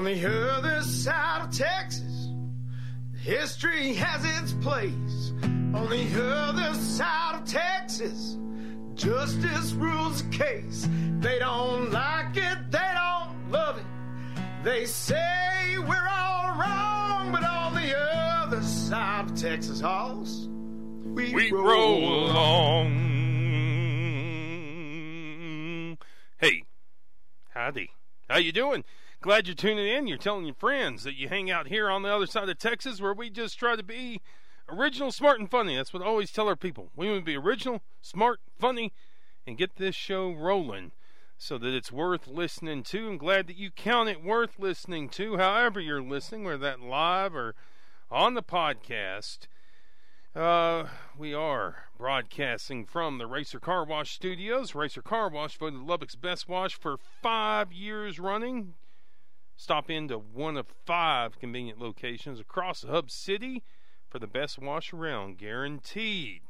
On the other side of Texas, history has its place. On the other side of Texas, justice rules the case. They don't like it, they don't love it. They say we're all wrong, but on the other side of Texas Halls, we, we roll, roll along. Hey, howdy. How you doing? Glad you're tuning in. You're telling your friends that you hang out here on the other side of Texas where we just try to be original, smart, and funny. That's what I always tell our people. We want to be original, smart, funny, and get this show rolling so that it's worth listening to. I'm glad that you count it worth listening to, however you're listening, whether that live or on the podcast. Uh, we are broadcasting from the Racer Car Wash Studios. Racer Car Wash voted Lubbock's best wash for five years running. Stop into one of five convenient locations across the Hub City for the best wash around, guaranteed.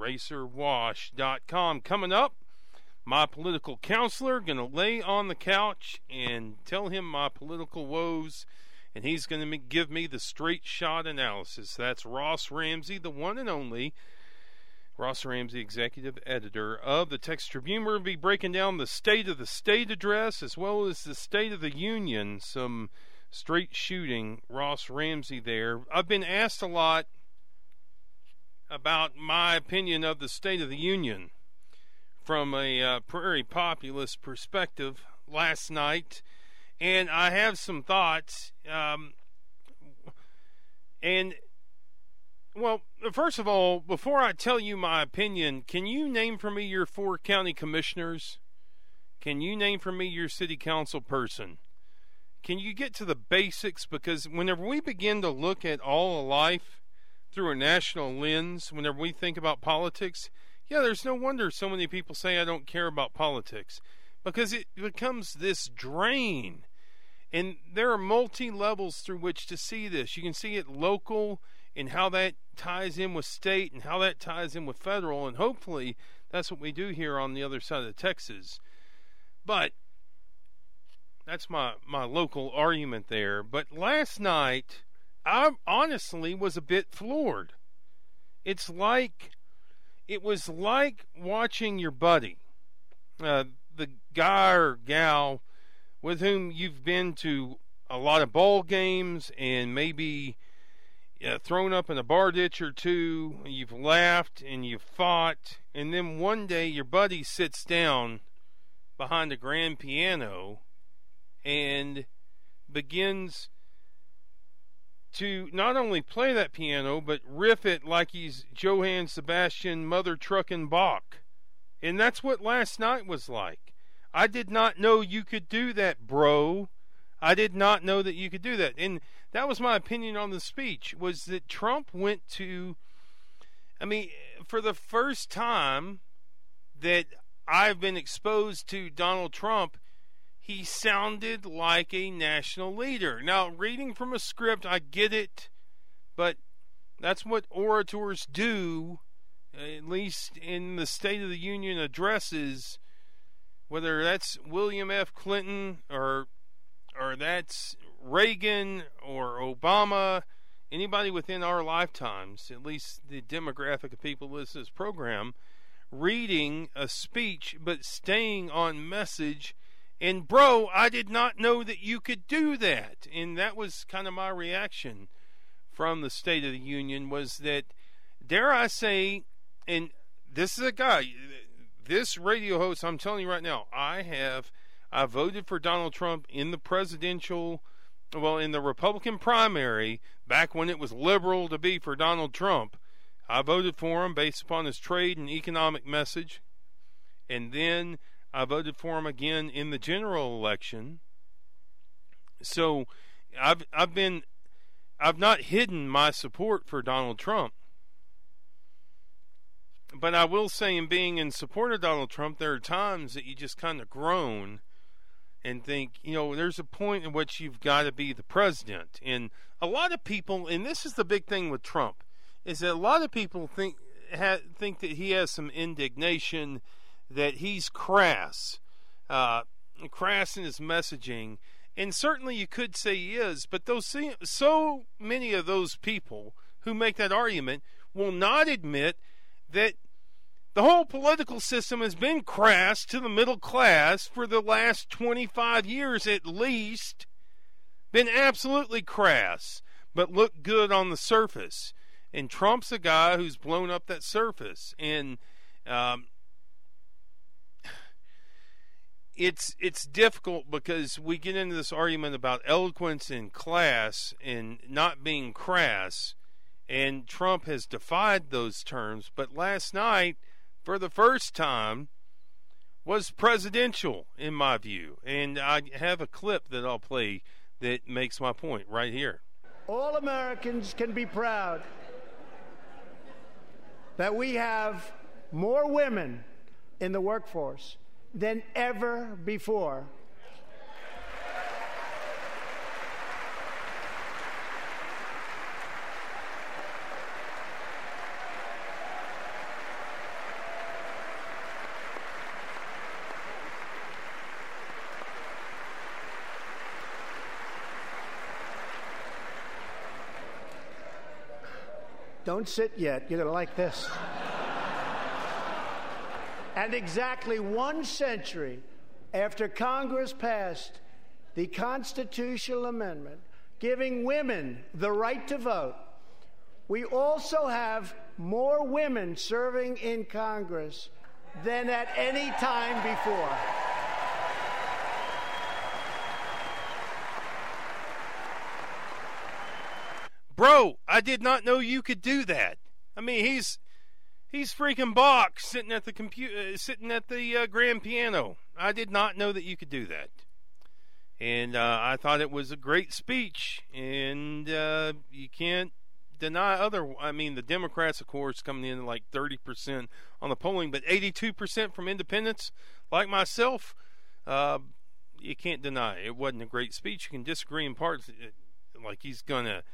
RacerWash.com coming up. My political counselor going to lay on the couch and tell him my political woes, and he's going to give me the straight shot analysis. That's Ross Ramsey, the one and only Ross Ramsey, executive editor of the Texas Tribune. We're going to be breaking down the State of the State address as well as the State of the Union. Some straight shooting. Ross Ramsey there. I've been asked a lot about my opinion of the State of the Union from a uh, prairie populist perspective last night, and I have some thoughts. Um, and well, first of all, before I tell you my opinion, can you name for me your four county commissioners? Can you name for me your city council person? Can you get to the basics? Because whenever we begin to look at all of life through a national lens, whenever we think about politics, yeah, there's no wonder so many people say I don't care about politics because it becomes this drain. And there are multi levels through which to see this. You can see it local and how that ties in with state and how that ties in with federal. And hopefully that's what we do here on the other side of Texas. But that's my, my local argument there. But last night, I honestly was a bit floored. It's like, it was like watching your buddy, uh, the guy or gal with whom you've been to a lot of ball games and maybe uh, thrown up in a bar ditch or two, you've laughed and you've fought, and then one day your buddy sits down behind a grand piano and begins to not only play that piano but riff it like he's Johann Sebastian Mother Truckin' Bach. And that's what last night was like. I did not know you could do that, bro. I did not know that you could do that. And that was my opinion on the speech was that Trump went to I mean, for the first time that I've been exposed to Donald Trump, he sounded like a national leader. Now, reading from a script, I get it, but that's what orators do, at least in the State of the Union addresses, whether that's William F. Clinton or or that's Reagan or Obama, anybody within our lifetimes, at least the demographic of people listening to this program, reading a speech but staying on message. And, bro, I did not know that you could do that. And that was kind of my reaction from the State of the Union was that, dare I say, and this is a guy, this radio host, I'm telling you right now, I have I voted for Donald Trump in the presidential, well, in the Republican primary back when it was liberal to be for Donald Trump. I voted for him based upon his trade and economic message. And then I voted for him again in the general election. So I've I've been I've not hidden my support for Donald Trump. But I will say in being in support of Donald Trump, there are times that you just kind of groan and think, you know, there's a point in which you've got to be the president. And a lot of people, and this is the big thing with Trump, is that a lot of people think ha, think that he has some indignation, that he's crass, uh, crass in his messaging, And certainly you could say he is, but those so many of those people who make that argument will not admit that the whole political system has been crass to the middle class for the last 25 years at least. Been absolutely crass, but look good on the surface. And Trump's a guy who's blown up that surface. And um, it's it's difficult because we get into this argument about eloquence and class and not being crass, and Trump has defied those terms. But last night, for the first time, was presidential in my view, and I have a clip that I'll play that makes my point right here. All Americans can be proud that we have more women in the workforce than ever before. Don't sit yet. You're going to like this. and exactly one century after Congress passed the constitutional amendment giving women the right to vote, we also have more women serving in Congress than at any time before. Bro, I did not know you could do that. I mean, he's he's freaking Bach sitting at the computer, uh, sitting at the uh, grand piano. I did not know that you could do that, and uh, I thought it was a great speech. And uh, you can't deny other. I mean, the Democrats, of course, coming in like thirty percent on the polling, but eighty-two percent from independents, like myself. Uh, you can't deny it. it wasn't a great speech. You can disagree in parts, uh, like he's gonna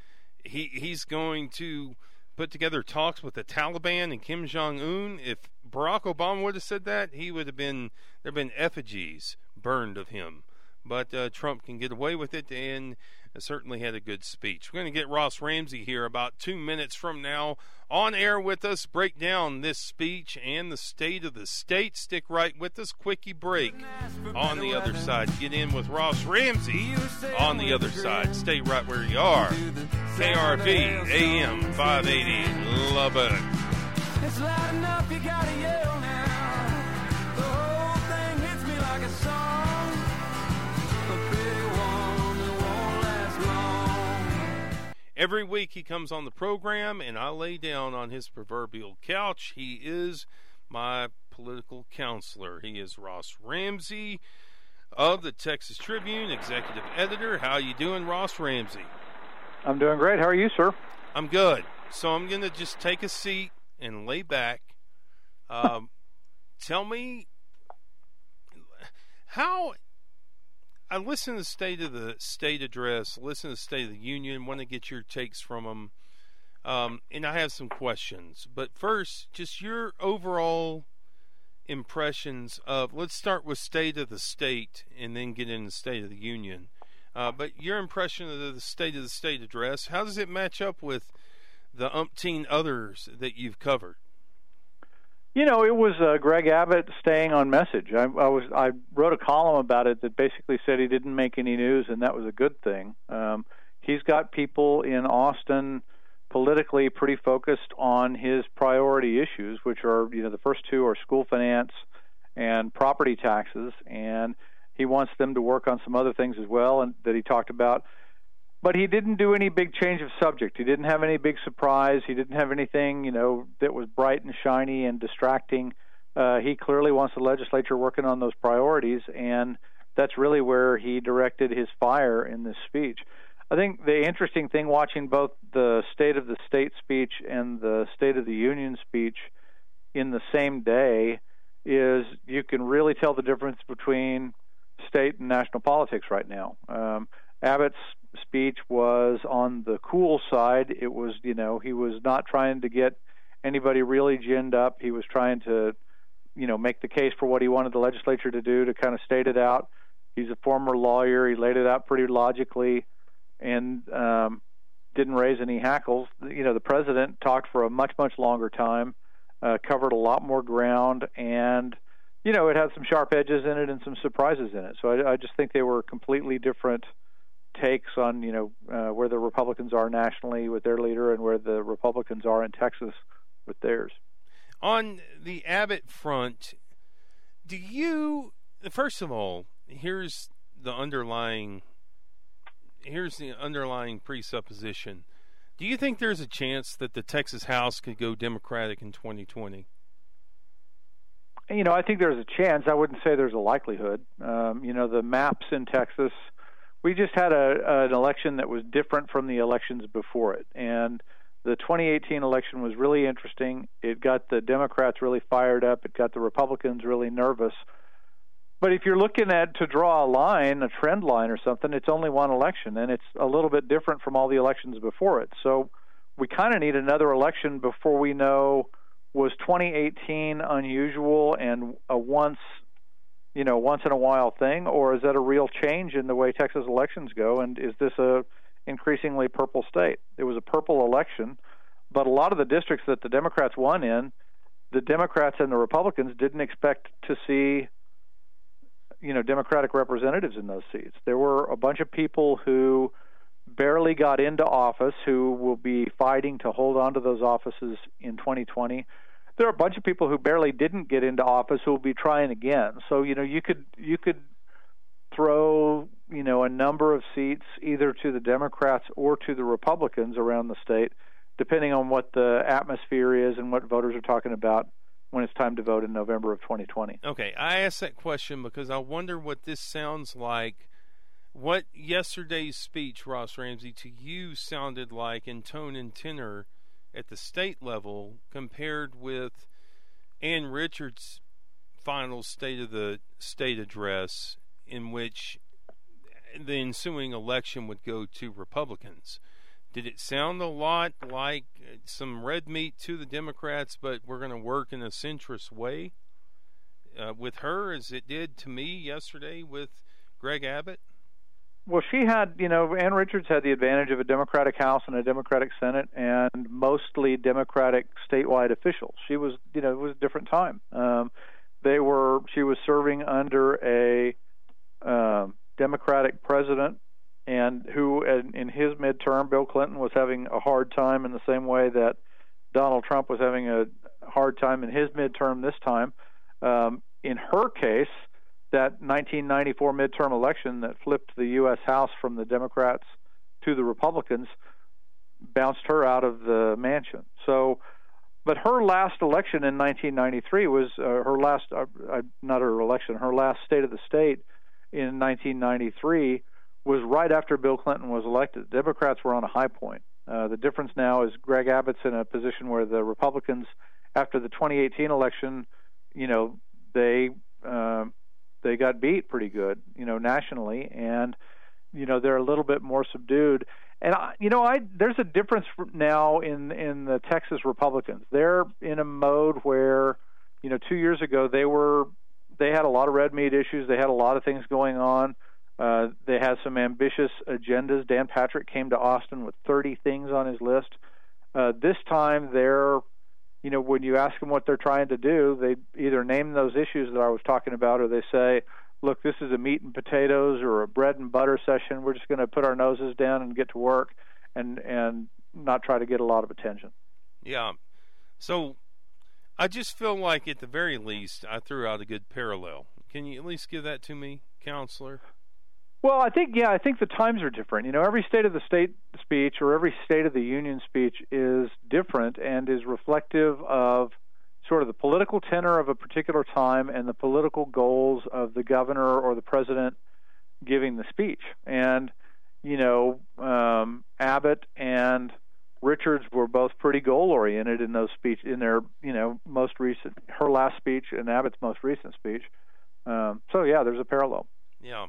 he he's going to put together talks with the Taliban and Kim Jong Un. If Barack Obama would have said that, he would have been there've been effigies burned of him. But uh, Trump can get away with it, and certainly had a good speech. We're going to get Ross Ramsey here about two minutes from now on air with us, break down this speech and the state of the state. Stick right with us. Quickie break on the other side. Get in with Ross Ramsey on the other side. Stay right where you are. KRV AM 580 Lubbock. It's loud enough, you gotta yell now. Every week he comes on the program and I lay down on his proverbial couch. He is my political counselor. He is Ross Ramsey of the Texas Tribune, executive editor. How you doing, Ross Ramsey? I'm doing great. How are you, sir? I'm good. So I'm going to just take a seat and lay back. Um, tell me how I listen to the state of the state address, listen to the State of the Union, want to get your takes from them, um, and I have some questions. But first, just your overall impressions of. Let's start with State of the State, and then get into State of the Union. Uh, but your impression of the State of the State address, how does it match up with the umpteen others that you've covered? You know, it was uh, Greg Abbott staying on message. I, I was I wrote a column about it that basically said he didn't make any news, and that was a good thing. Um, he's got people in Austin politically pretty focused on his priority issues, which are you know the first two are school finance and property taxes, and he wants them to work on some other things as well, and that he talked about but he didn't do any big change of subject. He didn't have any big surprise. He didn't have anything, you know, that was bright and shiny and distracting. Uh, he clearly wants the legislature working on those priorities, and that's really where he directed his fire in this speech. I think the interesting thing watching both the State of the State speech and the State of the Union speech in the same day is you can really tell the difference between state and national politics right now. Um, Abbott's speech was on the cool side. It was, you know, he was not trying to get anybody really ginned up. He was trying to, you know, make the case for what he wanted the legislature to do to kind of state it out. He's a former lawyer. He laid it out pretty logically, and um, didn't raise any hackles. You know, the president talked for a much much longer time, uh, covered a lot more ground, and you know, it had some sharp edges in it and some surprises in it. So I, I just think they were completely different takes on you know uh, where the Republicans are nationally with their leader and where the Republicans are in Texas with theirs. On the Abbott front, do you first of all here's the underlying here's the underlying presupposition. Do you think there's a chance that the Texas House could go Democratic in 2020? You know, I think there's a chance. I wouldn't say there's a likelihood. Um, you know, the maps in Texas we just had a, an election that was different from the elections before it. And the 2018 election was really interesting. It got the Democrats really fired up, it got the Republicans really nervous. But if you're looking at to draw a line, a trend line or something, it's only one election, and it's a little bit different from all the elections before it. So we kind of need another election before we know was 2018 unusual and a once you know once in a while thing, or is that a real change in the way Texas elections go? And is this a increasingly purple state? It was a purple election, but a lot of the districts that the Democrats won in, the Democrats and the Republicans didn't expect to see you know Democratic representatives in those seats. There were a bunch of people who barely got into office who will be fighting to hold on to those offices in 2020 there are a bunch of people who barely didn't get into office who will be trying again. So you know you could you could throw you know a number of seats either to the Democrats or to the Republicans around the state, depending on what the atmosphere is and what voters are talking about when it's time to vote in November of 2020. Okay, I asked that question because I wonder what this sounds like. What yesterday's speech, Ross Ramsey, to you sounded like in tone and tenor at the state level compared with Ann Richards' final State of the State address, in which the ensuing election would go to Republicans. Did it sound a lot like some red meat to the Democrats, but we're going to work in a centrist way uh, with her as it did to me yesterday with Greg Abbott? Well, she had, you know, Ann Richards had the advantage of a Democratic House and a Democratic Senate and mostly Democratic statewide officials. She was, you know, it was a different time. Um, they were, she was serving under a um, Democratic president, and who, in, in his midterm, Bill Clinton was having a hard time in the same way that Donald Trump was having a hard time in his midterm this time. Um, in her case, that 1994 midterm election that flipped the U.S. House from the Democrats to the Republicans bounced her out of the mansion. So, but her last election in 1993 was uh, her last, uh, uh, not her election, her last State of the State in 1993 was right after Bill Clinton was elected. The Democrats were on a high point. Uh, the difference now is Greg Abbott's in a position where the Republicans, after the 2018 election, you know, they uh, they got beat pretty good, you know, nationally, and you know they're a little bit more subdued. And I, you know, I there's a difference now in in the Texas Republicans. They're in a mode where, you know, two years ago they were they had a lot of red meat issues. They had a lot of things going on. Uh, they had some ambitious agendas. Dan Patrick came to Austin with 30 things on his list. Uh, this time they're you know, when you ask them what they're trying to do, they either name those issues that I was talking about, or they say, "Look, this is a meat and potatoes or a bread and butter session. We're just going to put our noses down and get to work, and and not try to get a lot of attention." Yeah. So, I just feel like, at the very least, I threw out a good parallel. Can you at least give that to me, counselor? Well, I think yeah, I think the times are different. You know, every state of the state speech or every state of the union speech is different and is reflective of sort of the political tenor of a particular time and the political goals of the governor or the president giving the speech. And you know, um, Abbott and Richards were both pretty goal oriented in those speech in their you know most recent her last speech and Abbott's most recent speech. Um, so yeah, there's a parallel. Yeah.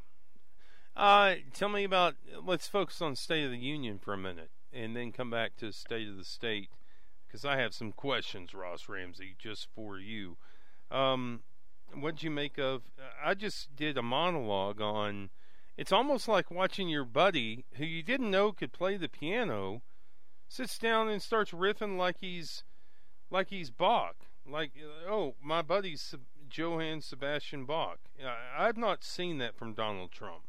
Uh, tell me about. Let's focus on State of the Union for a minute, and then come back to State of the State, because I have some questions, Ross Ramsey, just for you. Um, what'd you make of? I just did a monologue on. It's almost like watching your buddy, who you didn't know could play the piano, sits down and starts riffing like he's like he's Bach. Like, oh, my buddy's Johann Sebastian Bach. I've not seen that from Donald Trump.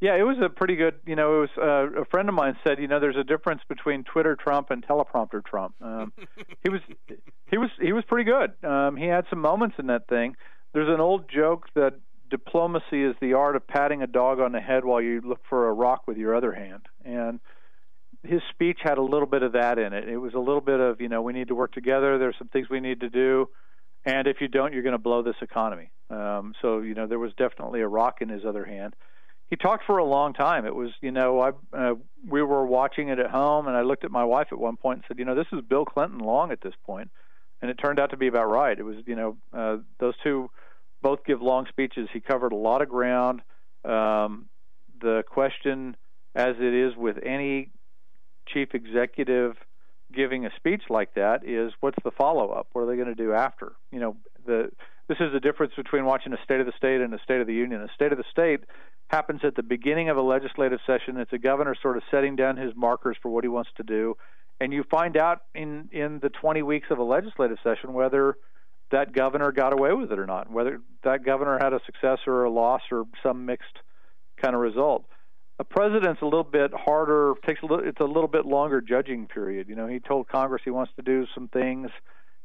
Yeah, it was a pretty good. You know, it was uh, a friend of mine said, you know, there's a difference between Twitter Trump and teleprompter Trump. Um, he was, he was, he was pretty good. Um, he had some moments in that thing. There's an old joke that diplomacy is the art of patting a dog on the head while you look for a rock with your other hand, and his speech had a little bit of that in it. It was a little bit of, you know, we need to work together. There's some things we need to do, and if you don't, you're going to blow this economy. Um, so, you know, there was definitely a rock in his other hand he talked for a long time. It was, you know, I uh, we were watching it at home, and I looked at my wife at one point and said, you know, this is Bill Clinton long at this point. and it turned out to be about right. It was, you know, uh, those two both give long speeches. He covered a lot of ground. Um, the question, as it is with any chief executive giving a speech like that, is what's the follow up? What are they going to do after? You know, the this is the difference between watching a State of the State and a State of the Union. A State of the State happens at the beginning of a legislative session. It's a governor sort of setting down his markers for what he wants to do, and you find out in in the 20 weeks of a legislative session whether that governor got away with it or not, whether that governor had a success or a loss or some mixed kind of result. A president's a little bit harder, takes a little, it's a little bit longer judging period. You know, he told Congress he wants to do some things.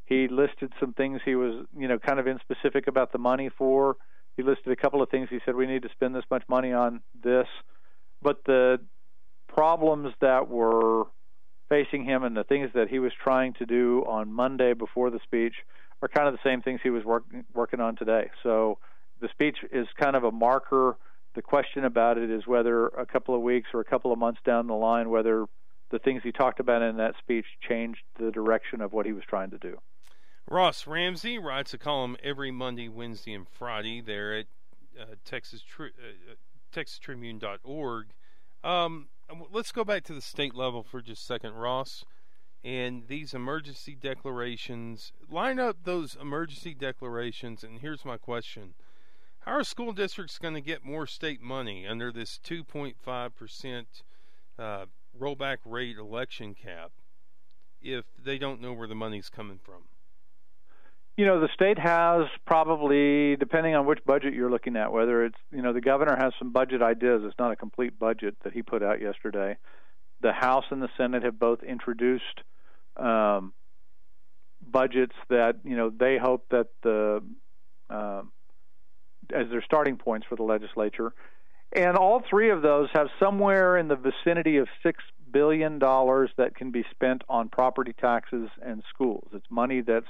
He listed some things he was, you know, kind of in specific about the money for he listed a couple of things. He said we need to spend this much money on this, but the problems that were facing him and the things that he was trying to do on Monday before the speech are kind of the same things he was work, working on today. So the speech is kind of a marker. The question about it is whether a couple of weeks or a couple of months down the line, whether the things he talked about in that speech changed the direction of what he was trying to do. Ross Ramsey writes a column every Monday, Wednesday, and Friday there at uh, Texas tri- uh, uh TexasTribune.org. Um, let's go back to the state level for just a second, Ross. And these emergency declarations, line up those emergency declarations. And here's my question How are school districts going to get more state money under this 2.5% uh, rollback rate election cap if they don't know where the money's coming from? You know the state has probably depending on which budget you're looking at whether it's you know the governor has some budget ideas it's not a complete budget that he put out yesterday. The house and the senate have both introduced um, budgets that you know they hope that the uh, as their starting points for the legislature. And all three of those have somewhere in the vicinity of six billion dollars that can be spent on property taxes and schools. It's money that's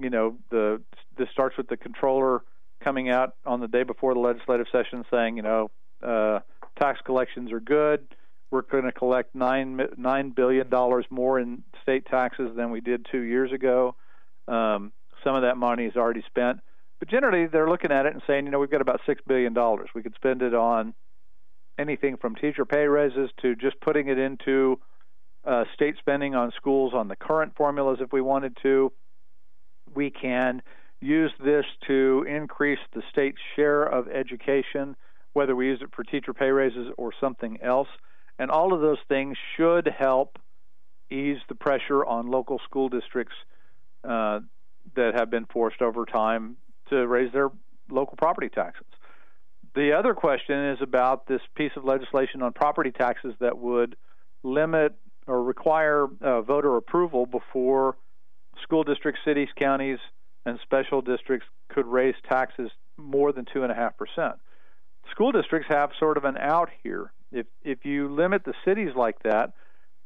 you know, the this starts with the comptroller coming out on the day before the legislative session saying, you know, uh, tax collections are good. We're going to collect nine nine billion dollars more in state taxes than we did two years ago. Um, some of that money is already spent, but generally they're looking at it and saying, you know, we've got about six billion dollars. We could spend it on anything from teacher pay raises to just putting it into uh, state spending on schools on the current formulas if we wanted to we can use this to increase the state's share of education, whether we use it for teacher pay raises or something else. And all of those things should help ease the pressure on local school districts uh, that have been forced over time to raise their local property taxes. The other question is about this piece of legislation on property taxes that would limit or require uh, voter approval before school districts, cities, counties, and special districts could raise taxes more than two and a half percent. School districts have sort of an out here. If if you limit the cities like that,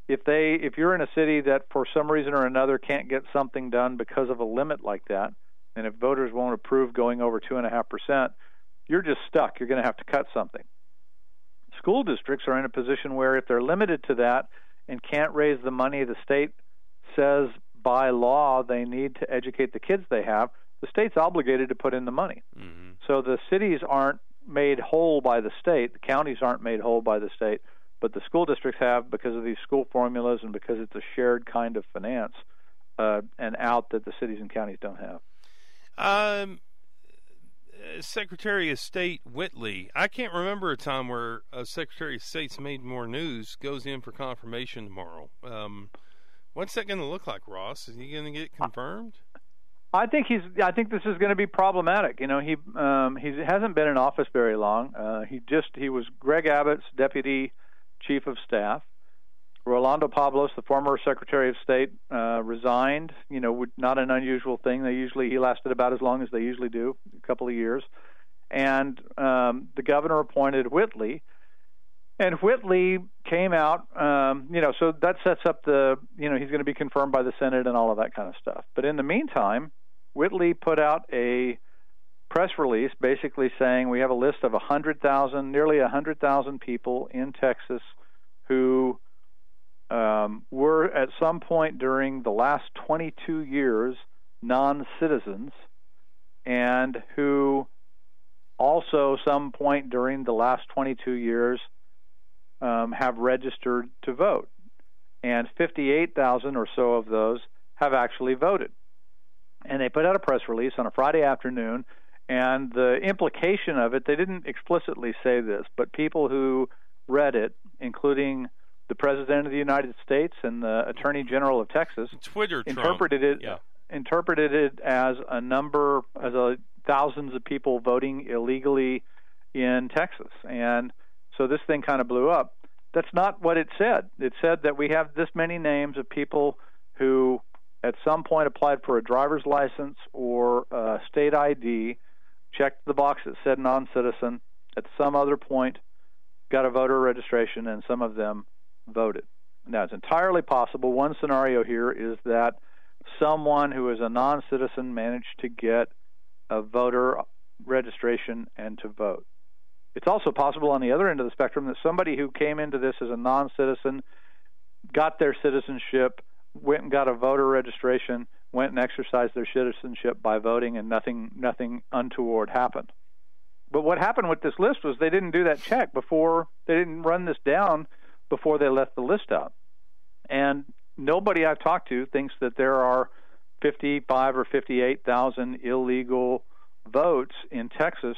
if they if you're in a city that for some reason or another can't get something done because of a limit like that, and if voters won't approve going over two and a half percent, you're just stuck. You're going to have to cut something. School districts are in a position where if they're limited to that and can't raise the money the state says by law they need to educate the kids they have, the state's obligated to put in the money. Mm-hmm. So the cities aren't made whole by the state, the counties aren't made whole by the state, but the school districts have because of these school formulas and because it's a shared kind of finance, uh, an out that the cities and counties don't have. Um, uh, Secretary of State Whitley. I can't remember a time where a Secretary of State's made more news goes in for confirmation tomorrow. Um, what's that going to look like, Ross? Is he going to get confirmed? I think he's. I think this is going to be problematic. You know, he um, he hasn't been in office very long. Uh, he just he was Greg Abbott's deputy chief of staff. Rolando Pablos, the former Secretary of State, uh, resigned. You know, not an unusual thing. They usually he lasted about as long as they usually do, a couple of years. And um, the governor appointed Whitley, and Whitley came out. Um, you know, so that sets up the. You know, he's going to be confirmed by the Senate and all of that kind of stuff. But in the meantime, Whitley put out a press release basically saying we have a list of 100,000, nearly 100,000 people in Texas who um, were at some point during the last 22 years non citizens and who also, some point during the last 22 years, um, have registered to vote. And 58,000 or so of those have actually voted and they put out a press release on a Friday afternoon. And the implication of it, they didn't explicitly say this, but people who read it, including the President of the United States and the Attorney General of Texas, Twitter interpreted Trump. it yeah. interpreted it as a number as a thousands of people voting illegally in Texas. And so this thing kind of blew up. That's not what it said. It said that we have this many names of people who at some point applied for a driver's license or a state ID, checked the box that said non citizen, at some other point got a voter registration, and some of them voted. Now, it's entirely possible. One scenario here is that someone who is a non citizen managed to get a voter registration and to vote. It's also possible on the other end of the spectrum that somebody who came into this as a non citizen got their citizenship went and got a voter registration, went and exercised their citizenship by voting, and nothing nothing untoward happened. But what happened with this list was they didn't do that check before they didn't run this down before they left the list out. And nobody I've talked to thinks that there are 55 or 58,000 illegal votes in Texas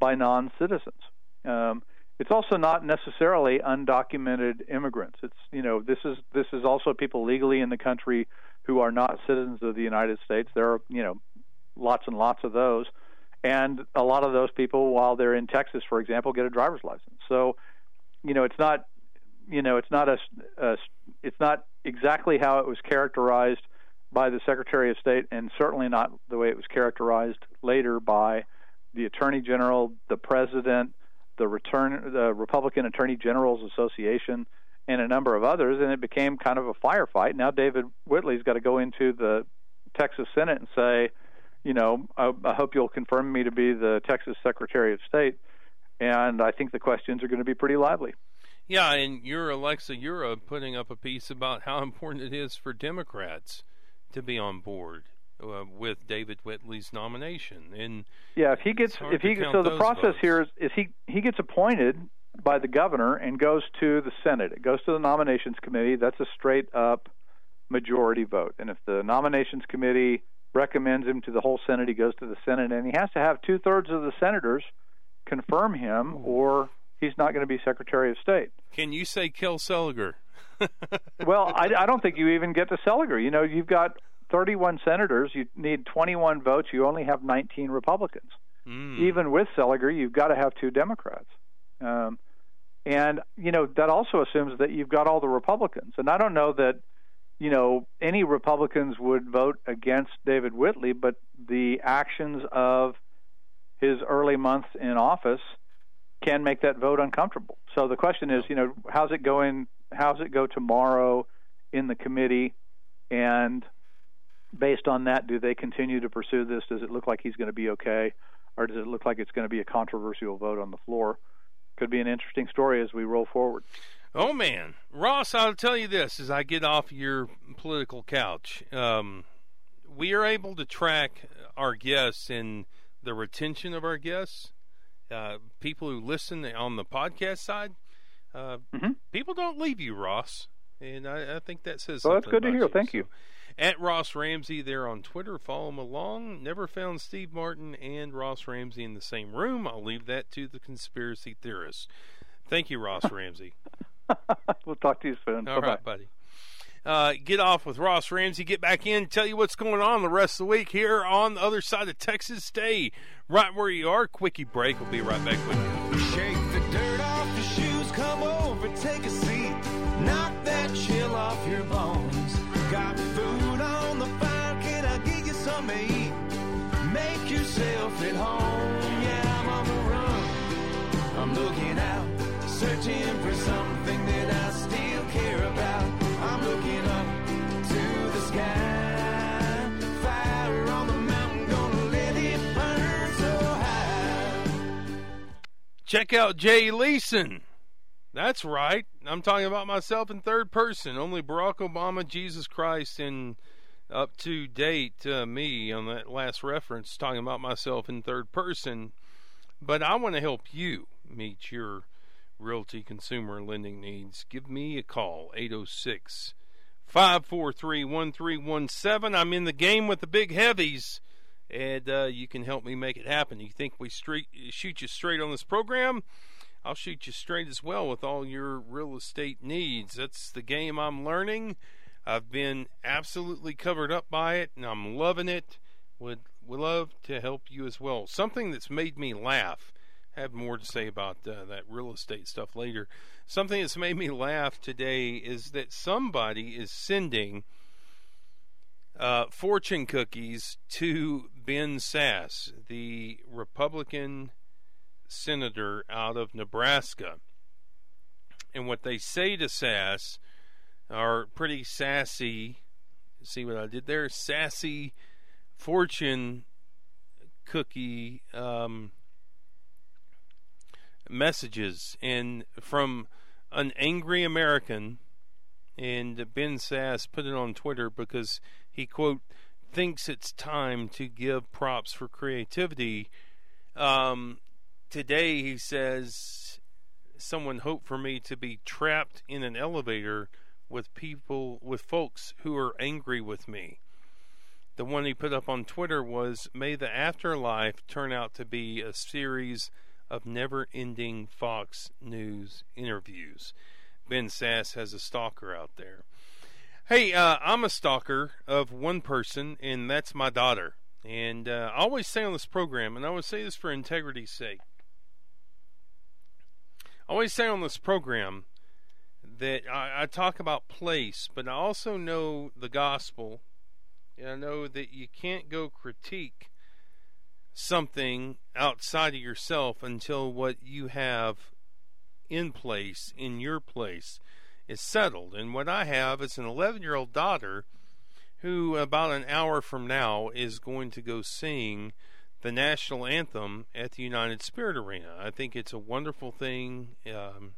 by non-citizens. Um, it's also not necessarily undocumented immigrants. It's you know this is this is also people legally in the country who are not citizens of the United States. There are you know lots and lots of those, and a lot of those people, while they're in Texas, for example, get a driver's license. So you know it's not you know it's not a, a it's not exactly how it was characterized by the Secretary of State, and certainly not the way it was characterized later by the Attorney General, the President the return the Republican Attorney Generals Association, and a number of others, and it became kind of a firefight. Now David Whitley's got to go into the Texas Senate and say, you know, I, I hope you'll confirm me to be the Texas Secretary of State, and I think the questions are going to be pretty lively. Yeah, and you're Alexa Ura uh, putting up a piece about how important it is for Democrats to be on board uh, with David Whitley's nomination. And yeah, if he gets if he so the process votes. here is, is he he gets appointed by the governor and goes to the Senate. It goes to the nominations committee. That's a straight up majority vote. And if the nominations committee recommends him to the whole Senate, he goes to the Senate, and he has to have two thirds of the senators confirm him, or he's not going to be Secretary of State. Can you say Kel Seliger? well, I, I don't think you even get to Seliger. You know, you've got 31 senators, you need 21 votes. You only have 19 Republicans. Mm. Even with Seliger, you've got to have two Democrats. Um, and, you know, that also assumes that you've got all the Republicans. And I don't know that, you know, any Republicans would vote against David Whitley, but the actions of his early months in office can make that vote uncomfortable. So the question is, you know, how's it going? How's it go tomorrow in the committee? And based on that, do they continue to pursue this? Does it look like he's going to be okay, or does it look like it's going to be a controversial vote on the floor? Could be an interesting story as we roll forward. Oh man, Ross, I'll tell you this: as I get off your political couch, um, we are able to track our guests and the retention of our guests. Uh, people who listen on the podcast side, uh, mm-hmm. people don't leave you, Ross, and I, I think that says. Well, that's good to hear. You. Thank so, you. At Ross Ramsey there on Twitter. Follow him along. Never found Steve Martin and Ross Ramsey in the same room. I'll leave that to the conspiracy theorists. Thank you, Ross Ramsey. we'll talk to you soon. All Bye-bye. right, buddy. Uh, get off with Ross Ramsey. Get back in. Tell you what's going on the rest of the week here on the other side of Texas. Stay right where you are. Quickie break. We'll be right back with you. Shake Check out Jay Leeson. That's right. I'm talking about myself in third person. Only Barack Obama, Jesus Christ, and up to date uh, me on that last reference, talking about myself in third person. But I want to help you meet your realty consumer lending needs. Give me a call, 806 543 1317. I'm in the game with the big heavies and uh, you can help me make it happen. You think we straight, shoot you straight on this program? I'll shoot you straight as well with all your real estate needs. That's the game I'm learning. I've been absolutely covered up by it, and I'm loving it. Would would love to help you as well. Something that's made me laugh. Have more to say about uh, that real estate stuff later. Something that's made me laugh today is that somebody is sending uh, fortune cookies to Ben Sasse, the Republican senator out of Nebraska. And what they say to Sasse are pretty sassy. See what I did there? Sassy fortune cookie um, messages. And from an angry American, and Ben Sasse put it on Twitter because he quote thinks it's time to give props for creativity. Um, today he says someone hoped for me to be trapped in an elevator with people with folks who are angry with me. The one he put up on Twitter was May the afterlife turn out to be a series of never ending Fox News interviews. Ben Sasse has a stalker out there. Hey, uh, I'm a stalker of one person, and that's my daughter. And uh, I always say on this program, and I always say this for integrity's sake, I always say on this program that I, I talk about place, but I also know the gospel, and I know that you can't go critique something outside of yourself until what you have in place, in your place, is settled. And what I have is an 11 year old daughter who, about an hour from now, is going to go sing the national anthem at the United Spirit Arena. I think it's a wonderful thing, um,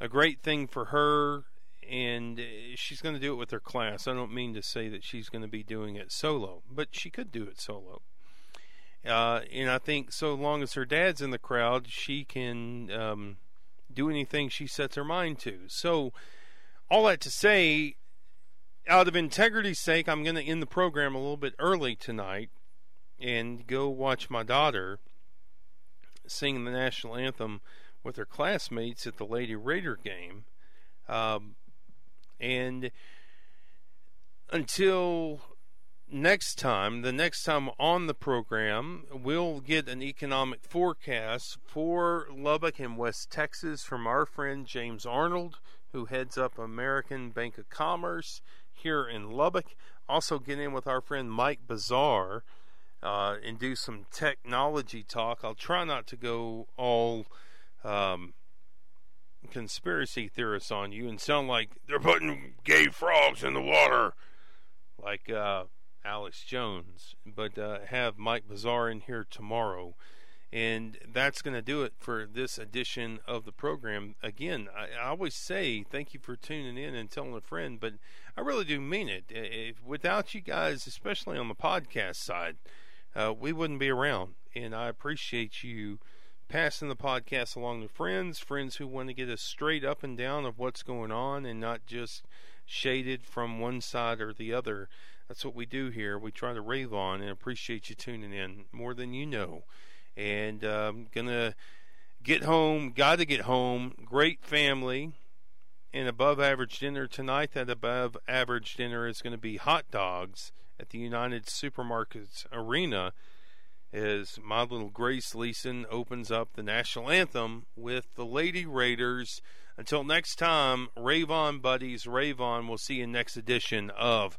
a great thing for her, and she's going to do it with her class. I don't mean to say that she's going to be doing it solo, but she could do it solo. Uh, and I think so long as her dad's in the crowd, she can um, do anything she sets her mind to. So, all that to say, out of integrity's sake, I'm going to end the program a little bit early tonight and go watch my daughter sing the national anthem with her classmates at the Lady Raider game. Um, and until next time, the next time on the program, we'll get an economic forecast for Lubbock and West Texas from our friend James Arnold, who heads up American Bank of Commerce here in Lubbock. Also, get in with our friend Mike Bazaar uh, and do some technology talk. I'll try not to go all um, conspiracy theorists on you and sound like they're putting gay frogs in the water, like uh, Alex Jones. But uh, have Mike Bazaar in here tomorrow. And that's going to do it for this edition of the program. Again, I, I, always say thank you for tuning in and telling a friend, but I really do mean it. If, without you guys, especially on the podcast side, uh, we wouldn't be around. And I appreciate you passing the podcast along to friends, friends who want to get us straight up and down of what's going on and not just shaded from one side or the other. That's what we do here. We try to rave on and appreciate you tuning in more than you know. And um, gonna get home. Got to get home. Great family. And above average dinner tonight. That above average dinner is going to be hot dogs at the United Supermarkets Arena as my little Grace Leeson opens up the national anthem with the Lady Raiders. Until next time, rave on, buddies, rave on. We'll see you in next edition of